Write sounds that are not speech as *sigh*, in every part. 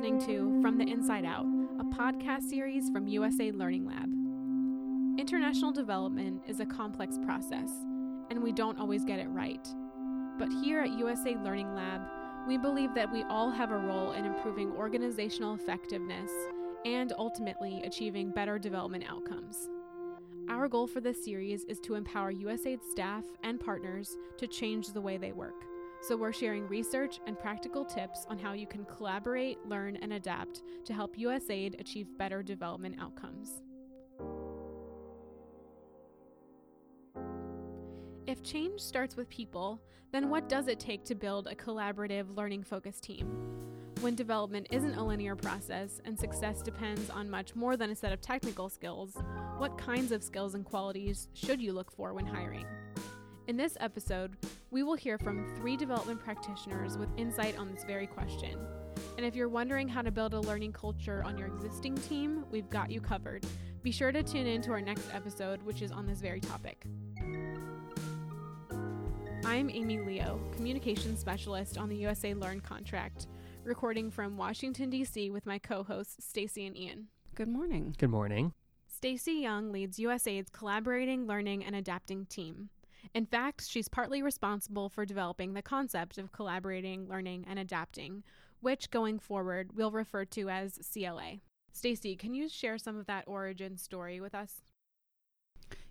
listening to From the Inside Out, a podcast series from USAID Learning Lab. International development is a complex process, and we don't always get it right. But here at USAID Learning Lab, we believe that we all have a role in improving organizational effectiveness and ultimately achieving better development outcomes. Our goal for this series is to empower USAID staff and partners to change the way they work. So, we're sharing research and practical tips on how you can collaborate, learn, and adapt to help USAID achieve better development outcomes. If change starts with people, then what does it take to build a collaborative, learning focused team? When development isn't a linear process and success depends on much more than a set of technical skills, what kinds of skills and qualities should you look for when hiring? In this episode, we will hear from three development practitioners with insight on this very question. And if you're wondering how to build a learning culture on your existing team, we've got you covered. Be sure to tune in to our next episode, which is on this very topic. I'm Amy Leo, Communications Specialist on the USAID Learn contract, recording from Washington, D.C. with my co hosts, Stacy and Ian. Good morning. Good morning. Stacy Young leads USAID's Collaborating, Learning, and Adapting team. In fact, she's partly responsible for developing the concept of collaborating, learning, and adapting, which going forward we'll refer to as CLA. Stacy, can you share some of that origin story with us?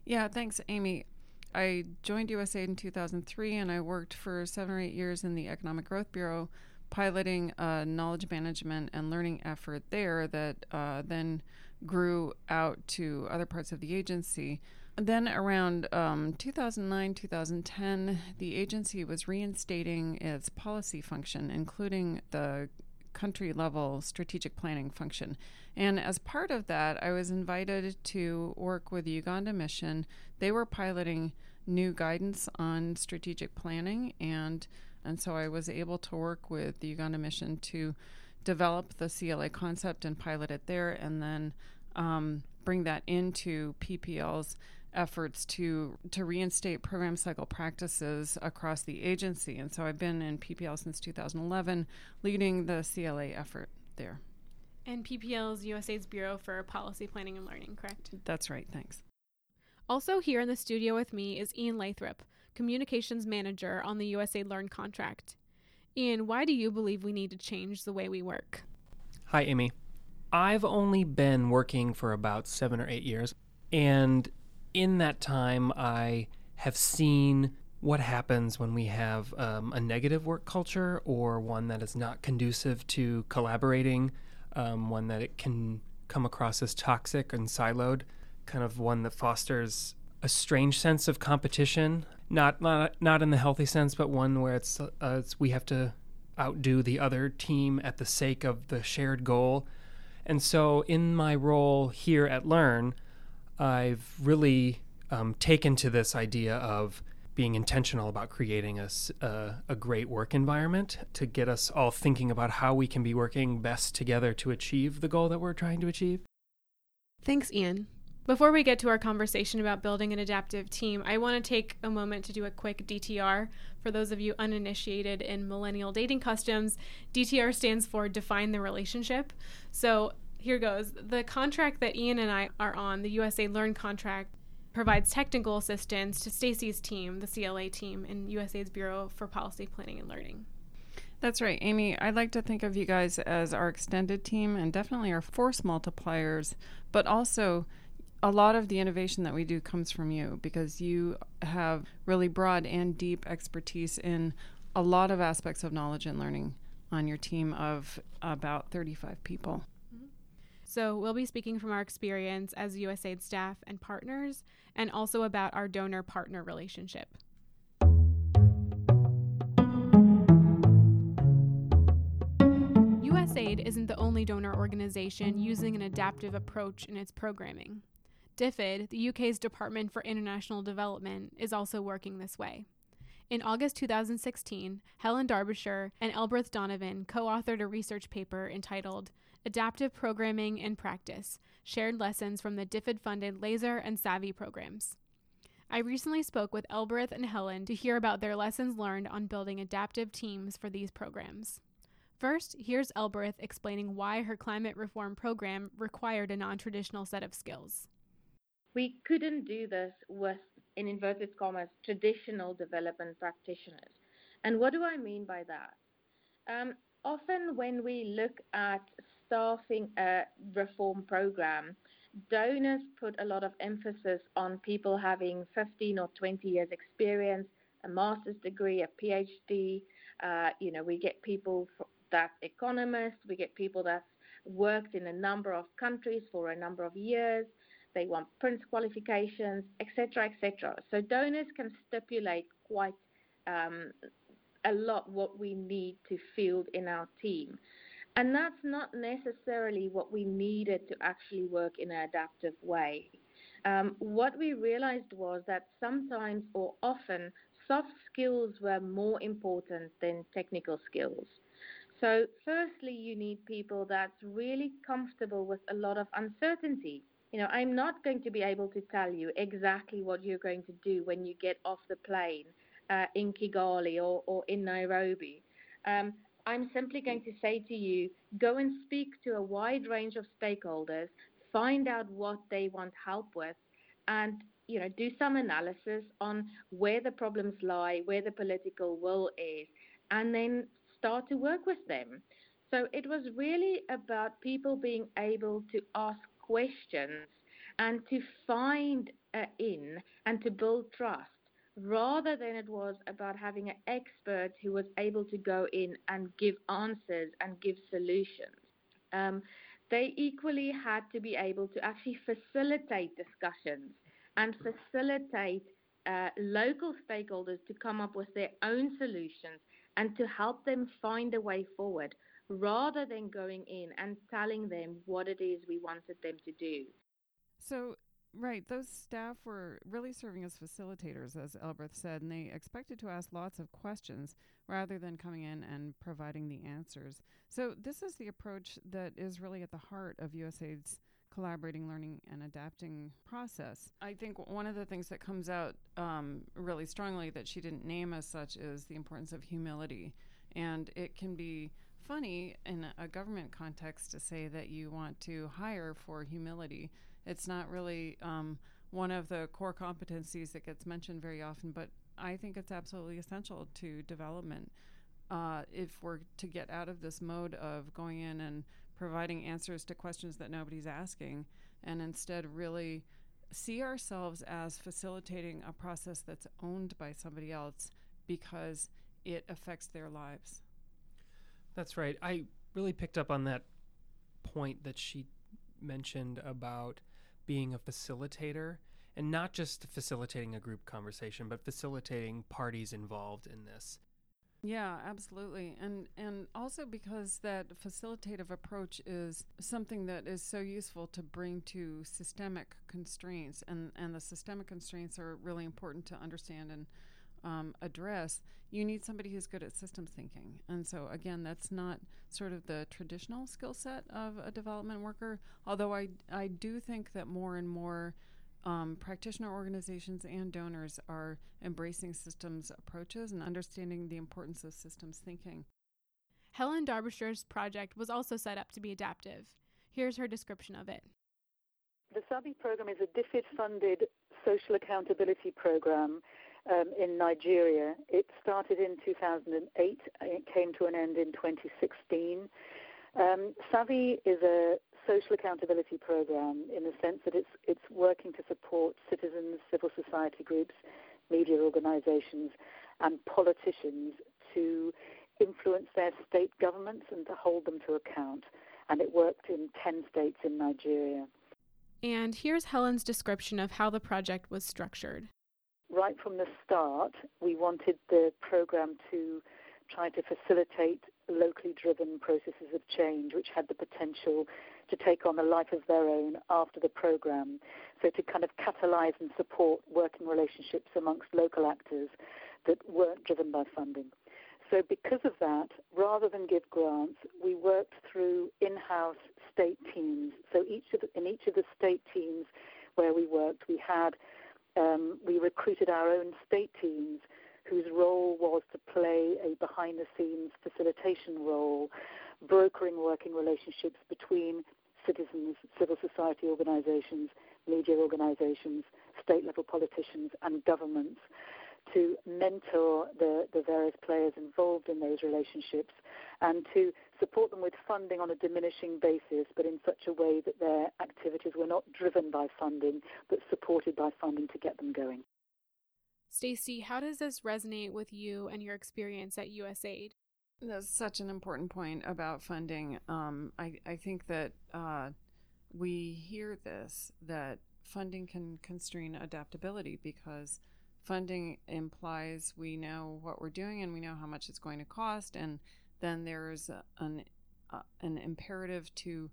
Yeah, thanks, Amy. I joined USAID in 2003 and I worked for seven or eight years in the Economic Growth Bureau, piloting a knowledge management and learning effort there that uh, then grew out to other parts of the agency. Then around um, 2009, 2010, the agency was reinstating its policy function, including the country level strategic planning function. And as part of that, I was invited to work with the Uganda mission. They were piloting new guidance on strategic planning and and so I was able to work with the Uganda mission to develop the CLA concept and pilot it there and then um, bring that into PPL's efforts to to reinstate program cycle practices across the agency. And so I've been in PPL since 2011, leading the CLA effort there. And PPL is USAID's Bureau for Policy Planning and Learning, correct? That's right. Thanks. Also here in the studio with me is Ian Lathrop, Communications Manager on the USAID Learn contract. Ian, why do you believe we need to change the way we work? Hi, Amy. I've only been working for about seven or eight years, and in that time, I have seen what happens when we have um, a negative work culture or one that is not conducive to collaborating, um, one that it can come across as toxic and siloed, kind of one that fosters a strange sense of competition, not not, not in the healthy sense, but one where it's, uh, it's we have to outdo the other team at the sake of the shared goal. And so, in my role here at Learn, I've really um, taken to this idea of being intentional about creating a, a, a, great work environment to get us all thinking about how we can be working best together to achieve the goal that we're trying to achieve. Thanks, Ian. Before we get to our conversation about building an adaptive team, I want to take a moment to do a quick DTR. For those of you uninitiated in millennial dating customs, DTR stands for Define the Relationship. So, here goes. The contract that Ian and I are on, the USAID Learn contract, provides technical assistance to Stacy's team, the CLA team, in USAID's Bureau for Policy Planning and Learning. That's right, Amy. I'd like to think of you guys as our extended team and definitely our force multipliers, but also a lot of the innovation that we do comes from you because you have really broad and deep expertise in a lot of aspects of knowledge and learning on your team of about 35 people. So, we'll be speaking from our experience as USAID staff and partners, and also about our donor partner relationship. USAID isn't the only donor organization using an adaptive approach in its programming. DFID, the UK's Department for International Development, is also working this way. In August 2016, Helen Derbyshire and Elbereth Donovan co authored a research paper entitled Adaptive Programming in Practice Shared Lessons from the DFID funded LASER and SAVI programs. I recently spoke with Elbereth and Helen to hear about their lessons learned on building adaptive teams for these programs. First, here's Elbereth explaining why her climate reform program required a non traditional set of skills. We couldn't do this with, in inverted commas, traditional development practitioners. And what do I mean by that? Um, often, when we look at staffing a reform program, donors put a lot of emphasis on people having 15 or 20 years experience, a master's degree, a PhD. Uh, you know, we get people that economists, we get people that worked in a number of countries for a number of years. They want Prince qualifications, etc., etc. So donors can stipulate quite um, a lot what we need to field in our team. And that's not necessarily what we needed to actually work in an adaptive way. Um, what we realized was that sometimes or often soft skills were more important than technical skills. So, firstly, you need people that's really comfortable with a lot of uncertainty. You know, I'm not going to be able to tell you exactly what you're going to do when you get off the plane uh, in Kigali or, or in Nairobi. Um, I'm simply going to say to you go and speak to a wide range of stakeholders, find out what they want help with, and you know, do some analysis on where the problems lie, where the political will is, and then start to work with them. So it was really about people being able to ask questions and to find uh, in and to build trust rather than it was about having an expert who was able to go in and give answers and give solutions. Um, they equally had to be able to actually facilitate discussions and facilitate uh, local stakeholders to come up with their own solutions and to help them find a way forward rather than going in and telling them what it is we wanted them to do. So, right, those staff were really serving as facilitators, as Elbereth said, and they expected to ask lots of questions rather than coming in and providing the answers. So, this is the approach that is really at the heart of USAID's collaborating, learning, and adapting process. I think one of the things that comes out um, really strongly that she didn't name as such is the importance of humility. And it can be funny in a government context to say that you want to hire for humility. It's not really um, one of the core competencies that gets mentioned very often, but I think it's absolutely essential to development. Uh, if we're to get out of this mode of going in and providing answers to questions that nobody's asking, and instead really see ourselves as facilitating a process that's owned by somebody else because it affects their lives. That's right. I really picked up on that point that she mentioned about being a facilitator and not just facilitating a group conversation, but facilitating parties involved in this. Yeah, absolutely. And and also because that facilitative approach is something that is so useful to bring to systemic constraints and and the systemic constraints are really important to understand and um, address, you need somebody who's good at systems thinking. And so, again, that's not sort of the traditional skill set of a development worker, although I, I do think that more and more um, practitioner organizations and donors are embracing systems approaches and understanding the importance of systems thinking. Helen Derbyshire's project was also set up to be adaptive. Here's her description of it. The SAVI program is a DFID funded social accountability program um, in Nigeria. It started in 2008 and it came to an end in 2016. Um, SAVI is a social accountability program in the sense that it's it's working to support citizens, civil society groups, media organizations, and politicians to influence their state governments and to hold them to account. And it worked in 10 states in Nigeria. And here's Helen's description of how the project was structured. Right from the start, we wanted the program to try to facilitate locally driven processes of change which had the potential to take on a life of their own after the program. So to kind of catalyze and support working relationships amongst local actors that weren't driven by funding. So because of that, rather than give grants, we worked through in-house state teams. So each of in each of the state teams where we worked, we had um, we recruited our own state teams whose role was to play a behind the scenes facilitation role, brokering working relationships between citizens, civil society organizations, media organizations, state level politicians, and governments to mentor the, the various players involved in those relationships and to support them with funding on a diminishing basis, but in such a way that their activities were not driven by funding, but supported by funding to get them going. Stacy, how does this resonate with you and your experience at USAID? That's such an important point about funding. Um, I, I think that uh, we hear this that funding can constrain adaptability because funding implies we know what we're doing and we know how much it's going to cost, and then there's an uh, an imperative to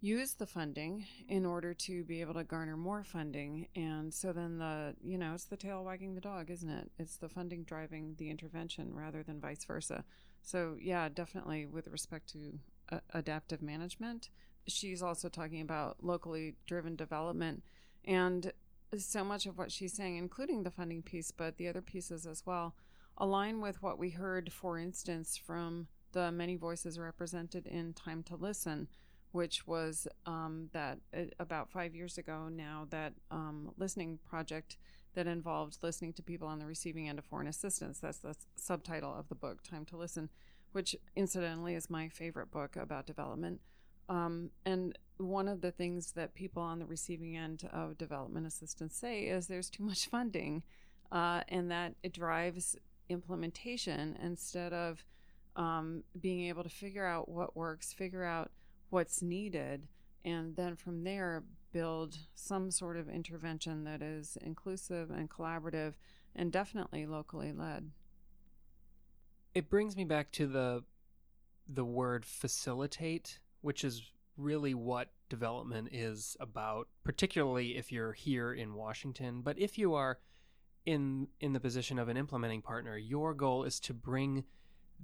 use the funding in order to be able to garner more funding. And so then the you know it's the tail wagging the dog isn't it? It's the funding driving the intervention rather than vice versa. So yeah definitely with respect to uh, adaptive management she's also talking about locally driven development. And so much of what she's saying including the funding piece but the other pieces as well align with what we heard for instance from the many voices represented in time to listen which was um, that uh, about five years ago now, that um, listening project that involved listening to people on the receiving end of foreign assistance. That's the subtitle of the book, Time to Listen, which incidentally is my favorite book about development. Um, and one of the things that people on the receiving end of development assistance say is there's too much funding uh, and that it drives implementation instead of um, being able to figure out what works, figure out what's needed, and then from there build some sort of intervention that is inclusive and collaborative and definitely locally led. It brings me back to the the word facilitate, which is really what development is about, particularly if you're here in Washington, but if you are in in the position of an implementing partner, your goal is to bring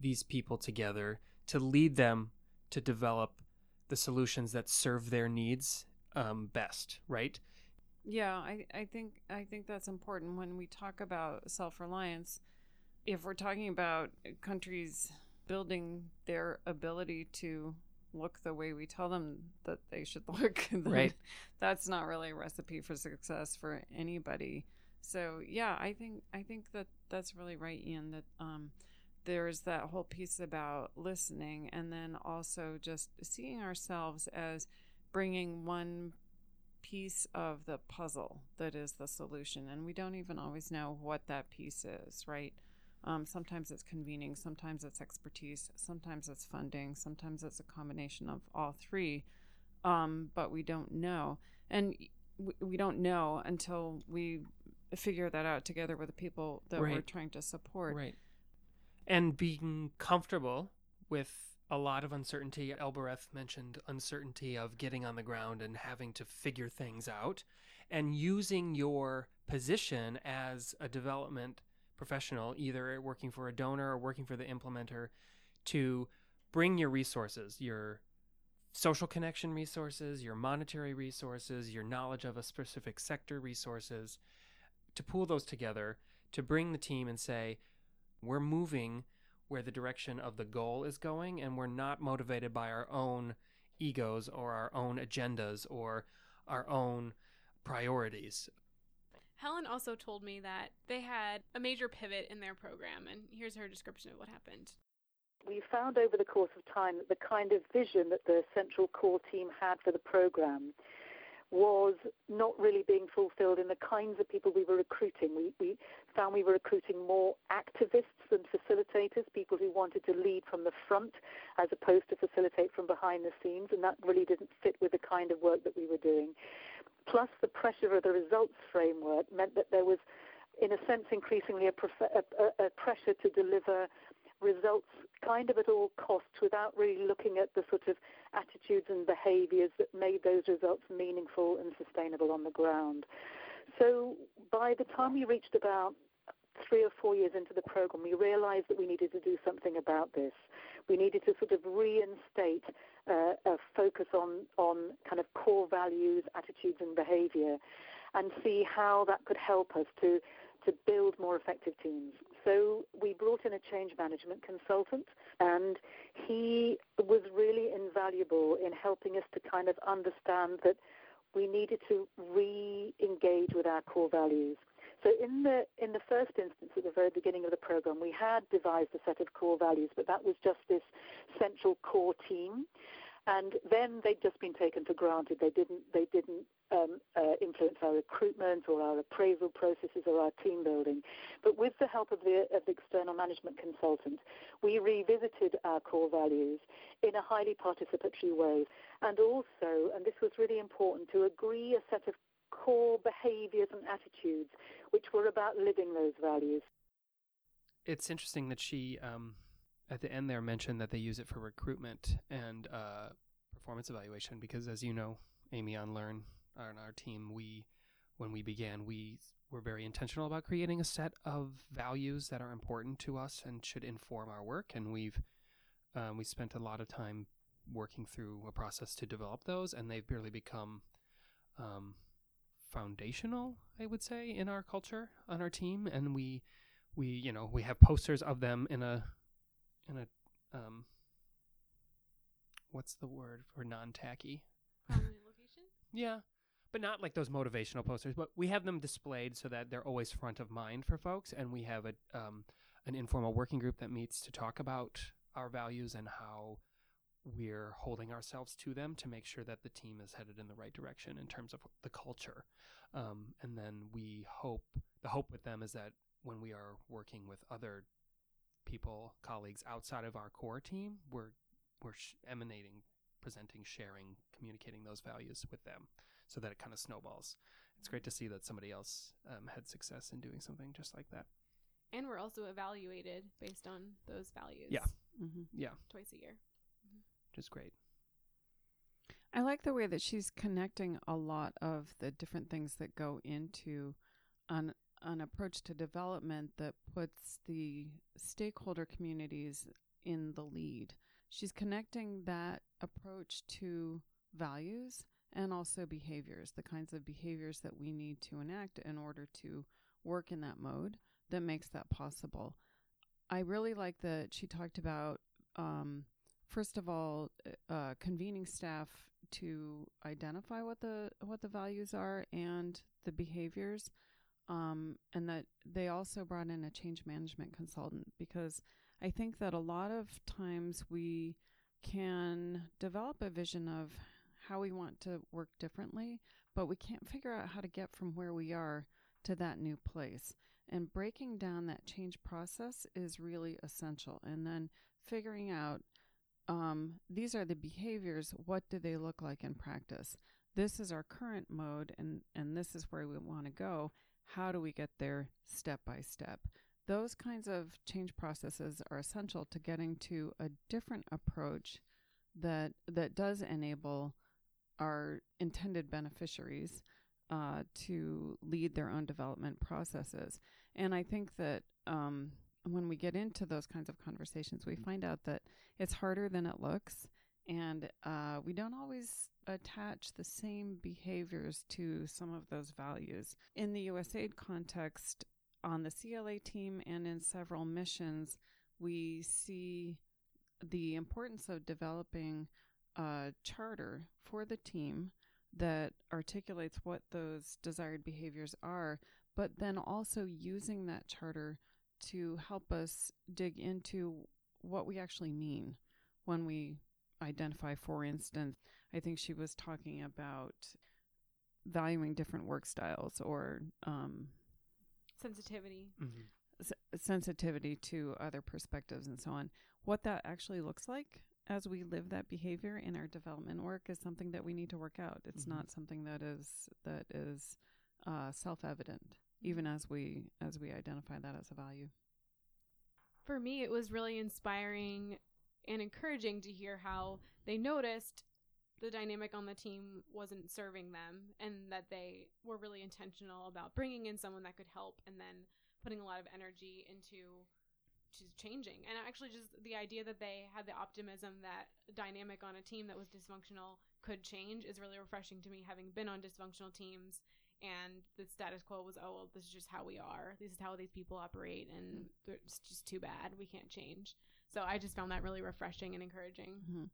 these people together, to lead them to develop the solutions that serve their needs um, best, right? Yeah, I, I think I think that's important when we talk about self reliance. If we're talking about countries building their ability to look the way we tell them that they should *laughs* look, right? That's not really a recipe for success for anybody. So yeah, I think I think that that's really right, Ian. That um, there's that whole piece about listening and then also just seeing ourselves as bringing one piece of the puzzle that is the solution and we don't even always know what that piece is right um, sometimes it's convening sometimes it's expertise sometimes it's funding sometimes it's a combination of all three um, but we don't know and we don't know until we figure that out together with the people that right. we're trying to support right and being comfortable with a lot of uncertainty. Elbereth mentioned uncertainty of getting on the ground and having to figure things out, and using your position as a development professional, either working for a donor or working for the implementer, to bring your resources, your social connection resources, your monetary resources, your knowledge of a specific sector resources, to pool those together, to bring the team and say, we're moving where the direction of the goal is going, and we're not motivated by our own egos or our own agendas or our own priorities. Helen also told me that they had a major pivot in their program, and here's her description of what happened. We found over the course of time that the kind of vision that the central core team had for the program was not really being fulfilled in the kinds of people we were recruiting. We, we found we were recruiting more activists than facilitators, people who wanted to lead from the front as opposed to facilitate from behind the scenes, and that really didn't fit with the kind of work that we were doing. Plus, the pressure of the results framework meant that there was, in a sense, increasingly a, a, a pressure to deliver results kind of at all costs without really looking at the sort of attitudes and behaviors that made those results meaningful and sustainable on the ground. So by the time we reached about three or four years into the program, we realized that we needed to do something about this. We needed to sort of reinstate uh, a focus on on kind of core values, attitudes, and behaviour, and see how that could help us to to build more effective teams. So we brought in a change management consultant, and he was really invaluable in helping us to kind of understand that we needed to re-engage with our core values. So in the in the first instance, at the very beginning of the program, we had devised a set of core values, but that was just this central core team, and then they'd just been taken for granted. They didn't they didn't um, uh, influence our recruitment or our appraisal processes or our team building. But with the help of the, of the external management consultant, we revisited our core values in a highly participatory way, and also, and this was really important, to agree a set of core behaviors and attitudes which were about living those values. It's interesting that she, um, at the end there, mentioned that they use it for recruitment and uh, performance evaluation because, as you know, Amy on Learn, on our team, we, when we began, we were very intentional about creating a set of values that are important to us and should inform our work. And we've um, we spent a lot of time working through a process to develop those, and they've barely become um, foundational, I would say, in our culture on our team, and we we you know we have posters of them in a in a um what's the word for non tacky? location. *laughs* Yeah, but not like those motivational posters. But we have them displayed so that they're always front of mind for folks, and we have a um an informal working group that meets to talk about our values and how we're holding ourselves to them to make sure that the team is headed in the right direction in terms of the culture. Um, and then we hope the hope with them is that when we are working with other people, colleagues outside of our core team, we're we're sh- emanating, presenting, sharing, communicating those values with them, so that it kind of snowballs. It's great to see that somebody else um, had success in doing something just like that. And we're also evaluated based on those values. Yeah. Mm-hmm. Yeah, Twice a year. Which is great. I like the way that she's connecting a lot of the different things that go into an an approach to development that puts the stakeholder communities in the lead. She's connecting that approach to values and also behaviors, the kinds of behaviors that we need to enact in order to work in that mode that makes that possible. I really like that she talked about um, first of all, uh, convening staff to identify what the what the values are and the behaviors, um, and that they also brought in a change management consultant because I think that a lot of times we can develop a vision of how we want to work differently, but we can't figure out how to get from where we are to that new place. And breaking down that change process is really essential. And then figuring out um, these are the behaviors. What do they look like in practice? This is our current mode, and, and this is where we want to go. How do we get there step by step? Those kinds of change processes are essential to getting to a different approach that that does enable our intended beneficiaries uh, to lead their own development processes. And I think that um, when we get into those kinds of conversations, we find out that it's harder than it looks, and uh, we don't always attach the same behaviors to some of those values. In the USAID context, on the CLA team and in several missions, we see the importance of developing a charter for the team that articulates what those desired behaviors are, but then also using that charter to help us dig into what we actually mean when we identify, for instance, I think she was talking about valuing different work styles or um, Sensitivity. s- sensitivity to other perspectives and so on. What that actually looks like as we live that behavior in our development work is something that we need to work out. It's Mhm. not something that is that is uh, self-evident, even as we as we identify that as a value. For me, it was really inspiring and encouraging to hear how they noticed the dynamic on the team wasn't serving them and that they were really intentional about bringing in someone that could help and then putting a lot of energy into to changing. And actually, just the idea that they had the optimism that dynamic on a team that was dysfunctional could change is really refreshing to me, having been on dysfunctional teams. And the status quo was, oh, well, this is just how we are. This is how these people operate. And it's just too bad. We can't change. So I just found that really refreshing and encouraging. Mm-hmm.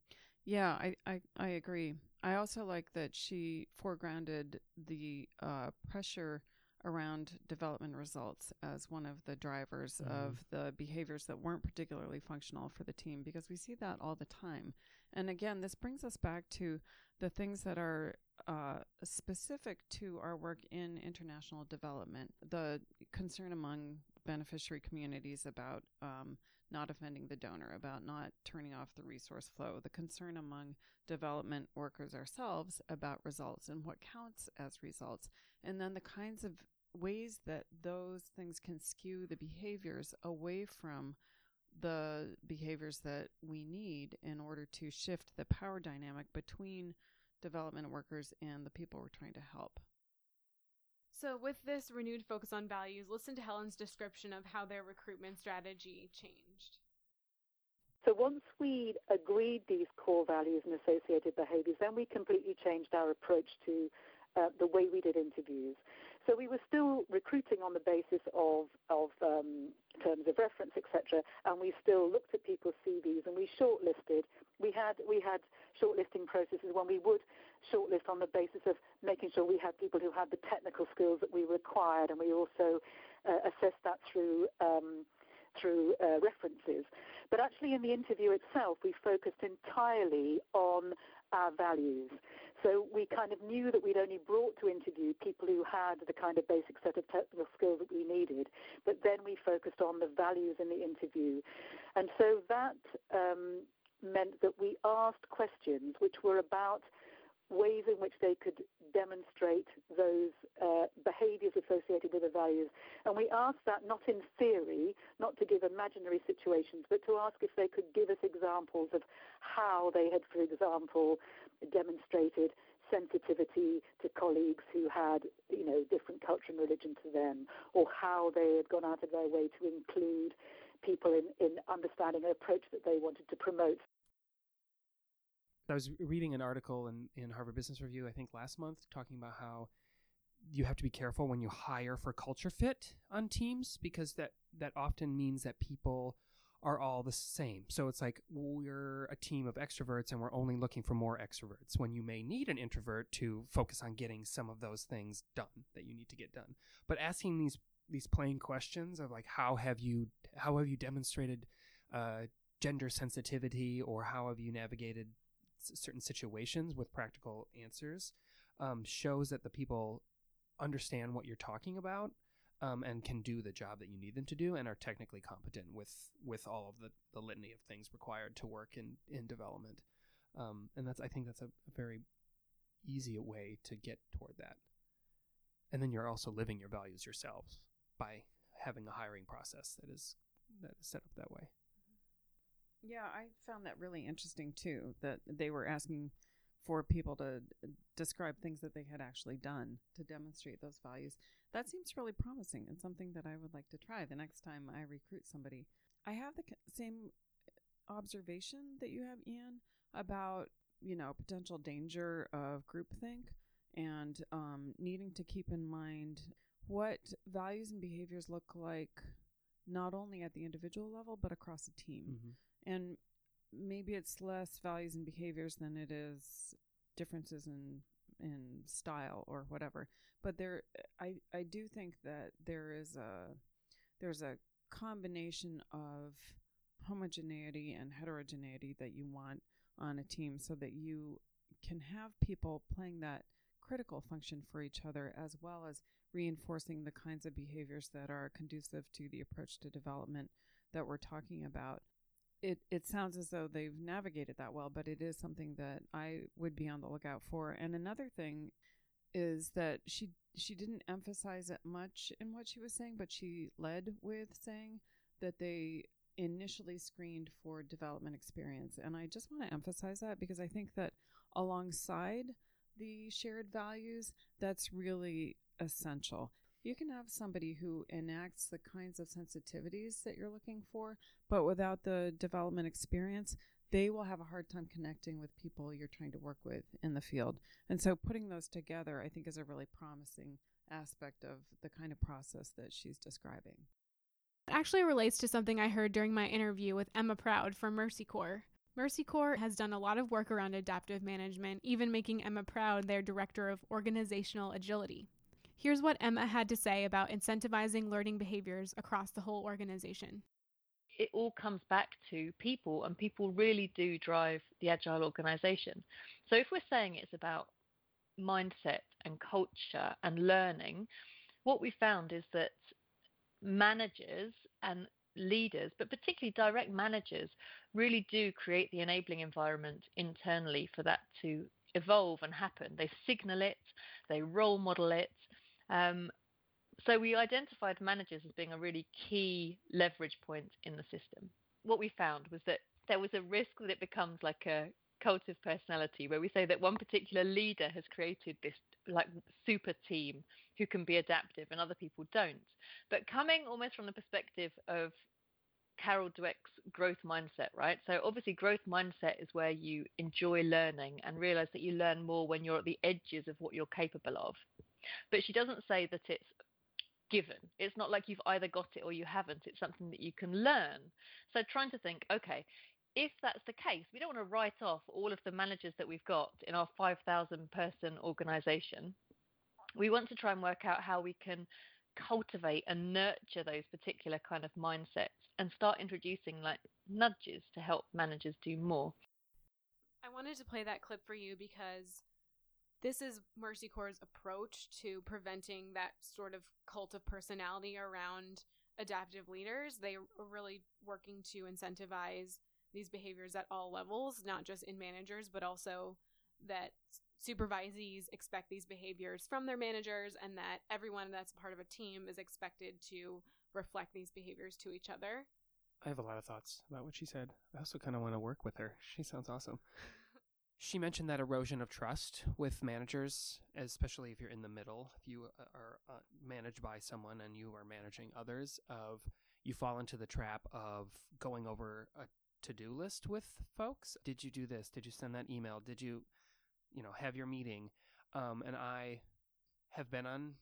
Yeah, I, I, I agree. I also like that she foregrounded the uh, pressure around development results as one of the drivers mm-hmm. of the behaviors that weren't particularly functional for the team because we see that all the time. And again, this brings us back to the things that are uh, specific to our work in international development. The concern among beneficiary communities about um, not offending the donor, about not turning off the resource flow, the concern among development workers ourselves about results and what counts as results, and then the kinds of ways that those things can skew the behaviors away from the behaviors that we need in order to shift the power dynamic between development workers and the people we're trying to help. So, with this renewed focus on values, listen to Helen's description of how their recruitment strategy changed. So, once we agreed these core values and associated behaviors, then we completely changed our approach to uh, the way we did interviews. So we were still recruiting on the basis of, of um, terms of reference, etc., and we still looked at people's CVs and we shortlisted. We had we had shortlisting processes when we would shortlist on the basis of making sure we had people who had the technical skills that we required, and we also uh, assessed that through. Um, through uh, references. But actually, in the interview itself, we focused entirely on our values. So we kind of knew that we'd only brought to interview people who had the kind of basic set of technical skills that we needed, but then we focused on the values in the interview. And so that um, meant that we asked questions which were about ways in which they could demonstrate those uh, behaviors associated with the values. And we asked that not in theory, not to give imaginary situations, but to ask if they could give us examples of how they had, for example, demonstrated sensitivity to colleagues who had, you know, different culture and religion to them, or how they had gone out of their way to include people in, in understanding an approach that they wanted to promote. I was reading an article in, in Harvard Business Review, I think last month, talking about how you have to be careful when you hire for culture fit on teams because that, that often means that people are all the same. So it's like we're a team of extroverts and we're only looking for more extroverts when you may need an introvert to focus on getting some of those things done that you need to get done. But asking these these plain questions of like how have you how have you demonstrated uh, gender sensitivity or how have you navigated certain situations with practical answers um, shows that the people understand what you're talking about um, and can do the job that you need them to do and are technically competent with with all of the, the litany of things required to work in in development um, and that's i think that's a, a very easy way to get toward that and then you're also living your values yourselves by having a hiring process that is that is set up that way yeah, I found that really interesting too. That they were asking for people to describe things that they had actually done to demonstrate those values. That seems really promising and something that I would like to try the next time I recruit somebody. I have the same observation that you have, Ian, about you know potential danger of groupthink and um, needing to keep in mind what values and behaviors look like not only at the individual level but across a team. Mm-hmm and maybe it's less values and behaviors than it is differences in in style or whatever. But there i i do think that there is a there's a combination of homogeneity and heterogeneity that you want on a team so that you can have people playing that critical function for each other as well as reinforcing the kinds of behaviors that are conducive to the approach to development that we're talking about it it sounds as though they've navigated that well, but it is something that I would be on the lookout for. And another thing is that she she didn't emphasize it much in what she was saying, but she led with saying that they initially screened for development experience. And I just want to emphasize that because I think that alongside the shared values, that's really essential. You can have somebody who enacts the kinds of sensitivities that you're looking for, but without the development experience, they will have a hard time connecting with people you're trying to work with in the field. And so putting those together, I think, is a really promising aspect of the kind of process that she's describing. It actually relates to something I heard during my interview with Emma Proud from Mercy Corps. Mercy Corps has done a lot of work around adaptive management, even making Emma Proud their Director of Organizational Agility. Here's what Emma had to say about incentivizing learning behaviors across the whole organization. It all comes back to people, and people really do drive the agile organization. So, if we're saying it's about mindset and culture and learning, what we found is that managers and leaders, but particularly direct managers, really do create the enabling environment internally for that to evolve and happen. They signal it, they role model it, um, so we identified managers as being a really key leverage point in the system. What we found was that there was a risk that it becomes like a cult of personality, where we say that one particular leader has created this like super team who can be adaptive and other people don't. But coming almost from the perspective of Carol Dweck's growth mindset, right? So obviously growth mindset is where you enjoy learning and realize that you learn more when you're at the edges of what you're capable of. But she doesn't say that it's given. It's not like you've either got it or you haven't. It's something that you can learn. So trying to think, okay, if that's the case, we don't want to write off all of the managers that we've got in our 5,000 person organization. We want to try and work out how we can cultivate and nurture those particular kind of mindsets and start introducing like nudges to help managers do more. I wanted to play that clip for you because this is Mercy Corps' approach to preventing that sort of cult of personality around adaptive leaders. They are really working to incentivize these behaviors at all levels, not just in managers, but also that supervisees expect these behaviors from their managers and that everyone that's part of a team is expected to reflect these behaviors to each other. I have a lot of thoughts about what she said. I also kind of want to work with her. She sounds awesome. She mentioned that erosion of trust with managers, especially if you're in the middle, if you uh, are uh, managed by someone and you are managing others, of you fall into the trap of going over a to-do list with folks. Did you do this? Did you send that email? Did you, you know, have your meeting? Um, and I have been on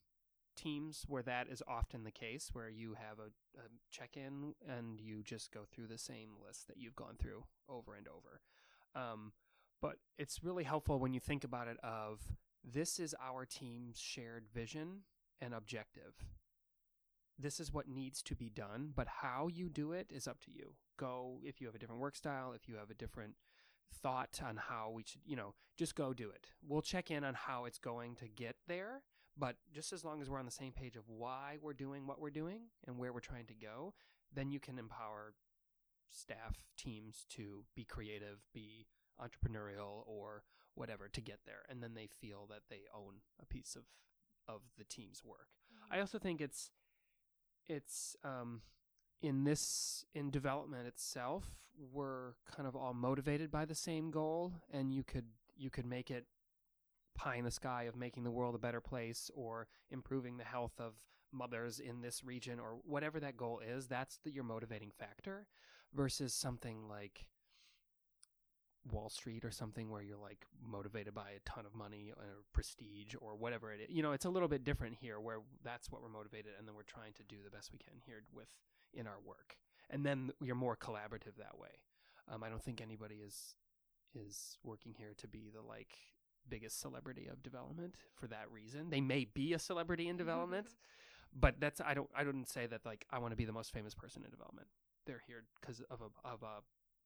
teams where that is often the case, where you have a, a check-in and you just go through the same list that you've gone through over and over. Um, but it's really helpful when you think about it of this is our team's shared vision and objective. This is what needs to be done, but how you do it is up to you. Go if you have a different work style, if you have a different thought on how we should, you know, just go do it. We'll check in on how it's going to get there, but just as long as we're on the same page of why we're doing what we're doing and where we're trying to go, then you can empower staff teams to be creative, be entrepreneurial or whatever to get there and then they feel that they own a piece of of the team's work mm-hmm. i also think it's it's um in this in development itself we're kind of all motivated by the same goal and you could you could make it pie in the sky of making the world a better place or improving the health of mothers in this region or whatever that goal is that's the, your motivating factor versus something like Wall Street or something where you're like motivated by a ton of money or prestige or whatever it is. You know, it's a little bit different here where that's what we're motivated and then we're trying to do the best we can here with in our work. And then you're more collaborative that way. Um, I don't think anybody is is working here to be the like biggest celebrity of development for that reason. They may be a celebrity in development, *laughs* but that's I don't I don't say that like I want to be the most famous person in development. They're here because of a of a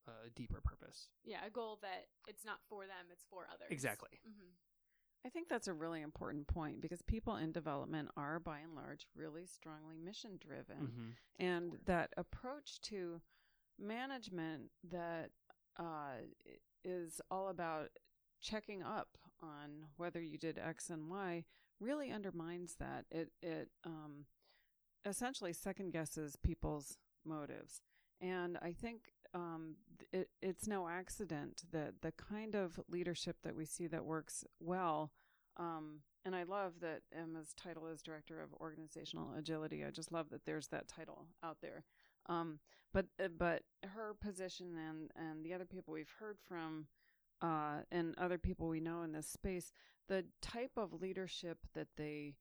a deeper purpose. Yeah, a goal that it's not for them, it's for others. Exactly. Mm-hmm. I think that's a really important point because people in development are by and large really strongly mission driven. Mm-hmm. And that approach to management that uh, is all about checking up on whether you did X and Y really undermines that. It, it um, essentially second guesses people's motives. And I think um, it, it's no accident that the kind of leadership that we see that works well Um, and I love that Emma's title is Director of Organizational Agility. I just love that there's that title out there. Um, but uh, but her position and and the other people we've heard from, uh, and other people we know in this space, the type of leadership that they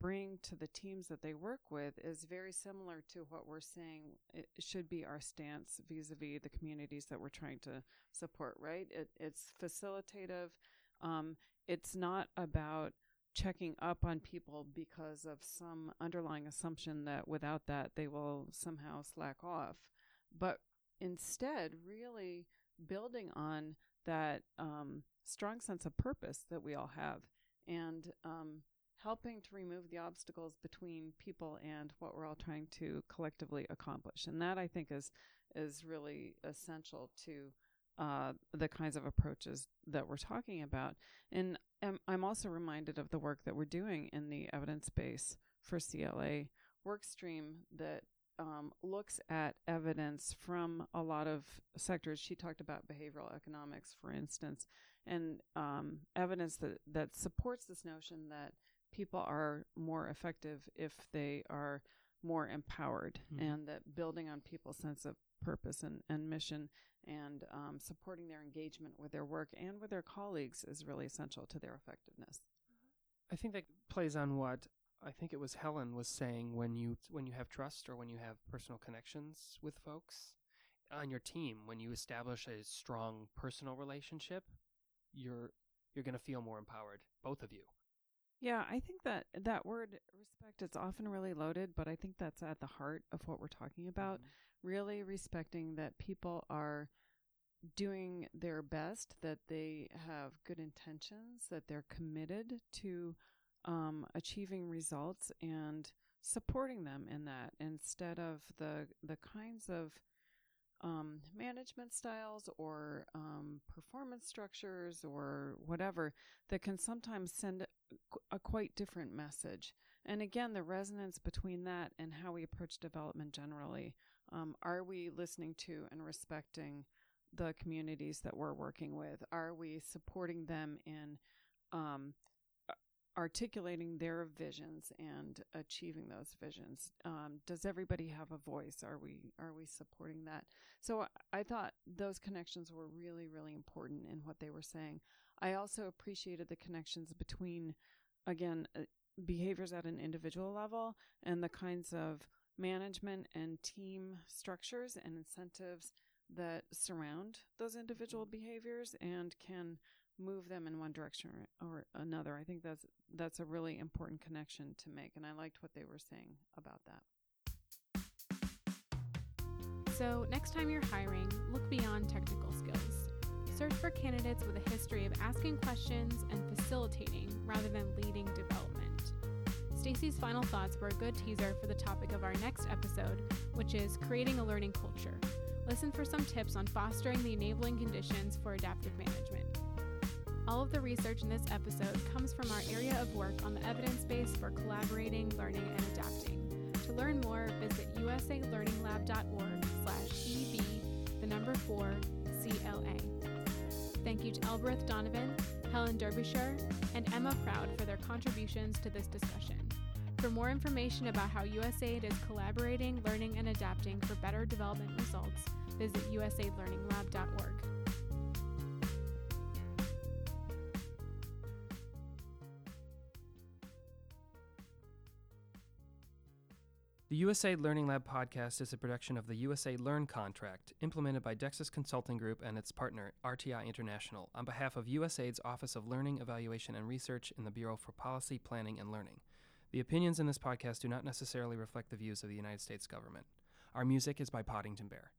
bring to the teams that they work with is very similar to what we're saying it should be our stance vis-a-vis the communities that we're trying to support right? It, it's facilitative. Um, it's not about checking up on people because of some underlying assumption that without that they will somehow slack off. But instead really building on that um, strong sense of purpose that we all have. And um, helping to remove the obstacles between people and what we're all trying to collectively accomplish. And that I think is is really essential to uh, the kinds of approaches that we're talking about. And I'm also reminded of the work that we're doing in the evidence base for CLA workstream that um, looks at evidence from a lot of sectors. She talked about behavioral economics, for instance, and um, evidence that, that supports this notion that people are more effective if they are more empowered mm-hmm. and that building on people's sense of purpose and, and mission and um, supporting their engagement with their work and with their colleagues is really essential to their effectiveness. I think that plays on what I think it was Helen was saying when you when you have trust or when you have personal connections with folks on your team when you establish a strong personal relationship you're you're going to feel more empowered both of you yeah, I think that that word respect is often really loaded, but I think that's at the heart of what we're talking about. Mm-hmm. Really respecting that people are doing their best, that they have good intentions, that they're committed to um, achieving results and supporting them in that instead of the the kinds of um, management styles or um, performance structures or whatever that can sometimes send a quite different message. And again, the resonance between that and how we approach development generally. Um, are we listening to and respecting the communities that we're working with? Are we supporting them in um, articulating their visions and achieving those visions. Um, does everybody have a voice? Are we are we supporting that? So I thought those connections were really really important in what they were saying. I also appreciated the connections between, again, uh, behaviors at an individual level and the kinds of management and team structures and incentives that surround those individual behaviors and can move them in one direction or, another. I think that's that's a really important connection to make, and I liked what they were saying about that. So, next time you're hiring, look beyond technical skills. Search for candidates with a history of asking questions and facilitating rather than leading development. Stacy's final thoughts were a good teaser for the topic of our next episode, which is creating a learning culture. Listen for some tips on fostering the enabling conditions for adaptive management. All of the research in this episode comes from our area of work on the evidence base for collaborating, learning, and adapting. To learn more, visit usaidlearninglab.org slash EB, the number 4, CLA. Thank you to Elbereth Donovan, Helen Derbyshire, and Emma Proud for their contributions to this discussion. For more information about how USAID is collaborating, learning, and adapting for better development results, visit usaidlearninglab.org. The USAID Learning Lab podcast is a production of the USAID Learn contract, implemented by Dexis Consulting Group and its partner, RTI International, on behalf of USAID's Office of Learning, Evaluation, and Research in the Bureau for Policy, Planning, and Learning. The opinions in this podcast do not necessarily reflect the views of the United States government. Our music is by Poddington Bear.